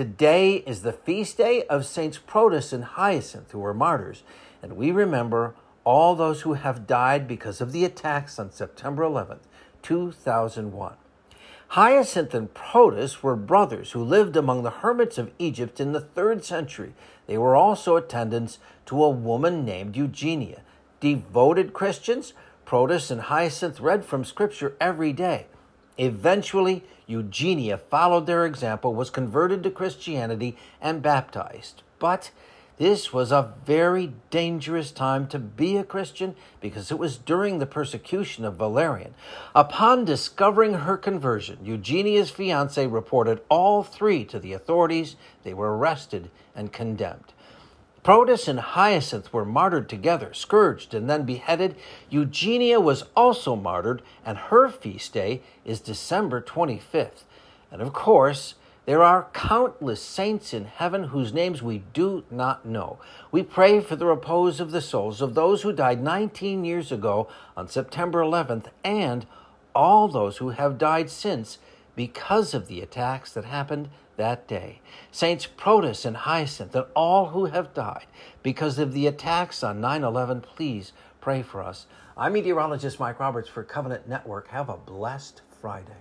Today is the feast day of Saints Protus and Hyacinth, who were martyrs, and we remember all those who have died because of the attacks on September 11th, 2001. Hyacinth and Protus were brothers who lived among the hermits of Egypt in the third century. They were also attendants to a woman named Eugenia. Devoted Christians, Protus and Hyacinth read from Scripture every day. Eventually, Eugenia followed their example, was converted to Christianity, and baptized. But this was a very dangerous time to be a Christian because it was during the persecution of Valerian. Upon discovering her conversion, Eugenia's fiance reported all three to the authorities. They were arrested and condemned. Protus and Hyacinth were martyred together, scourged, and then beheaded. Eugenia was also martyred, and her feast day is December 25th. And of course, there are countless saints in heaven whose names we do not know. We pray for the repose of the souls of those who died 19 years ago on September 11th and all those who have died since because of the attacks that happened that day. Saints Protus and Hyacinth and all who have died because of the attacks on 9 11, please pray for us. I'm meteorologist Mike Roberts for Covenant Network. Have a blessed Friday.